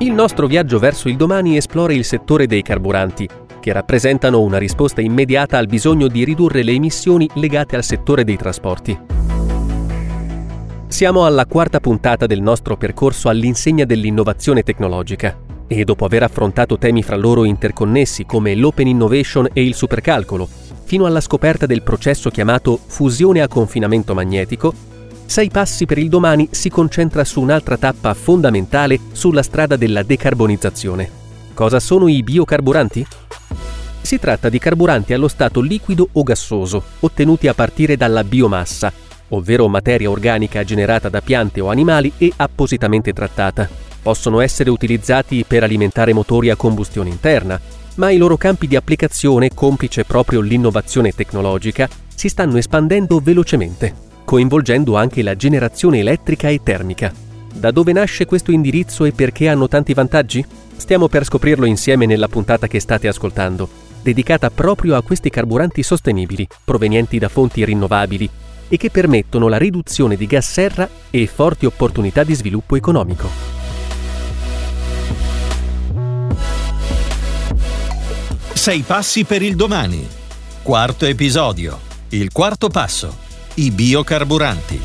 Il nostro viaggio verso il domani esplora il settore dei carburanti, che rappresentano una risposta immediata al bisogno di ridurre le emissioni legate al settore dei trasporti. Siamo alla quarta puntata del nostro percorso all'insegna dell'innovazione tecnologica e dopo aver affrontato temi fra loro interconnessi come l'open innovation e il supercalcolo, fino alla scoperta del processo chiamato fusione a confinamento magnetico, Sei passi per il domani si concentra su un'altra tappa fondamentale sulla strada della decarbonizzazione. Cosa sono i biocarburanti? Si tratta di carburanti allo stato liquido o gassoso, ottenuti a partire dalla biomassa, ovvero materia organica generata da piante o animali e appositamente trattata. Possono essere utilizzati per alimentare motori a combustione interna, ma i loro campi di applicazione, complice proprio l'innovazione tecnologica, si stanno espandendo velocemente coinvolgendo anche la generazione elettrica e termica. Da dove nasce questo indirizzo e perché hanno tanti vantaggi? Stiamo per scoprirlo insieme nella puntata che state ascoltando, dedicata proprio a questi carburanti sostenibili, provenienti da fonti rinnovabili e che permettono la riduzione di gas serra e forti opportunità di sviluppo economico. Sei passi per il domani. Quarto episodio. Il quarto passo i biocarburanti.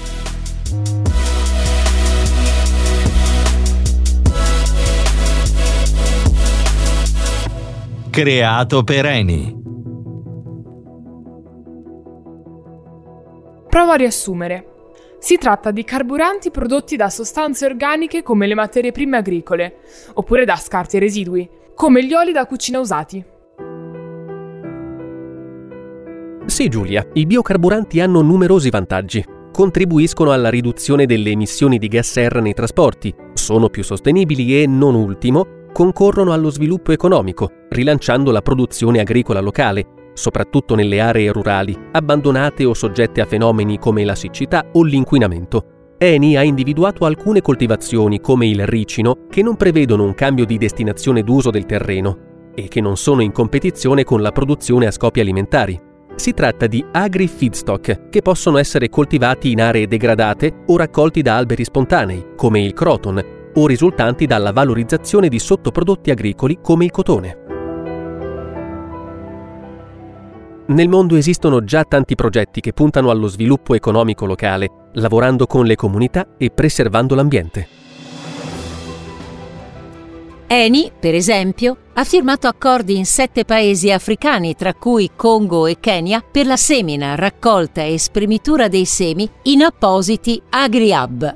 Creato per Eni. Provo a riassumere. Si tratta di carburanti prodotti da sostanze organiche come le materie prime agricole, oppure da scarti e residui, come gli oli da cucina usati. Sì Giulia, i biocarburanti hanno numerosi vantaggi. Contribuiscono alla riduzione delle emissioni di gas serra nei trasporti, sono più sostenibili e, non ultimo, concorrono allo sviluppo economico, rilanciando la produzione agricola locale, soprattutto nelle aree rurali, abbandonate o soggette a fenomeni come la siccità o l'inquinamento. Eni ha individuato alcune coltivazioni, come il ricino, che non prevedono un cambio di destinazione d'uso del terreno e che non sono in competizione con la produzione a scopi alimentari. Si tratta di agri-feedstock che possono essere coltivati in aree degradate o raccolti da alberi spontanei, come il croton, o risultanti dalla valorizzazione di sottoprodotti agricoli come il cotone. Nel mondo esistono già tanti progetti che puntano allo sviluppo economico locale, lavorando con le comunità e preservando l'ambiente. Eni, per esempio, ha firmato accordi in sette paesi africani, tra cui Congo e Kenya, per la semina, raccolta e spremitura dei semi in appositi agri-hub.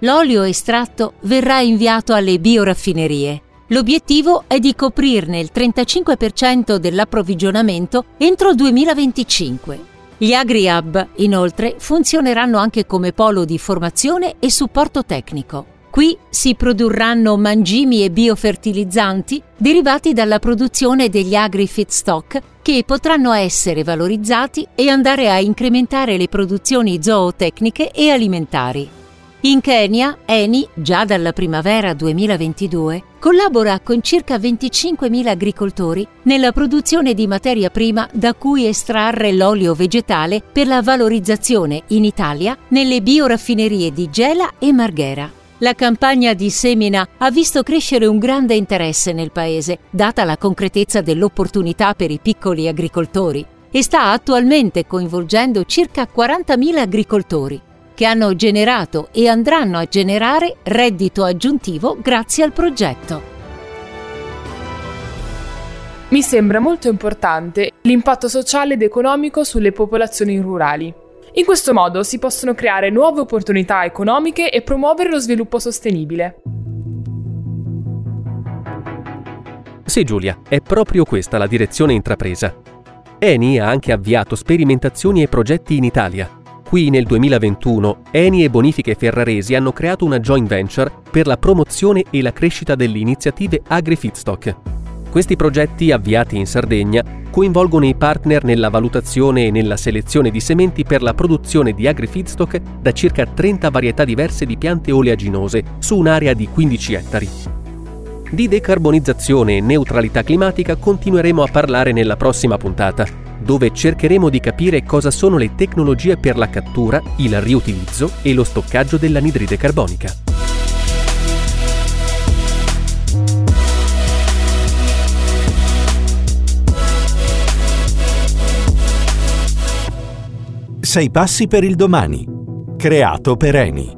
L'olio estratto verrà inviato alle bioraffinerie. L'obiettivo è di coprirne il 35% dell'approvvigionamento entro il 2025. Gli agri-hub, inoltre, funzioneranno anche come polo di formazione e supporto tecnico. Qui si produrranno mangimi e biofertilizzanti derivati dalla produzione degli agri-feedstock che potranno essere valorizzati e andare a incrementare le produzioni zootecniche e alimentari. In Kenya, Eni, già dalla primavera 2022, collabora con circa 25.000 agricoltori nella produzione di materia prima da cui estrarre l'olio vegetale per la valorizzazione in Italia nelle bioraffinerie di Gela e Marghera. La campagna di semina ha visto crescere un grande interesse nel paese, data la concretezza dell'opportunità per i piccoli agricoltori, e sta attualmente coinvolgendo circa 40.000 agricoltori, che hanno generato e andranno a generare reddito aggiuntivo grazie al progetto. Mi sembra molto importante l'impatto sociale ed economico sulle popolazioni rurali. In questo modo si possono creare nuove opportunità economiche e promuovere lo sviluppo sostenibile. Sì Giulia, è proprio questa la direzione intrapresa. Eni ha anche avviato sperimentazioni e progetti in Italia. Qui nel 2021 Eni e Bonifiche Ferraresi hanno creato una joint venture per la promozione e la crescita delle iniziative agri-feedstock. Questi progetti, avviati in Sardegna, coinvolgono i partner nella valutazione e nella selezione di sementi per la produzione di agri-feedstock da circa 30 varietà diverse di piante oleaginose su un'area di 15 ettari. Di decarbonizzazione e neutralità climatica continueremo a parlare nella prossima puntata, dove cercheremo di capire cosa sono le tecnologie per la cattura, il riutilizzo e lo stoccaggio dell'anidride carbonica. Sei passi per il domani. Creato per Eni.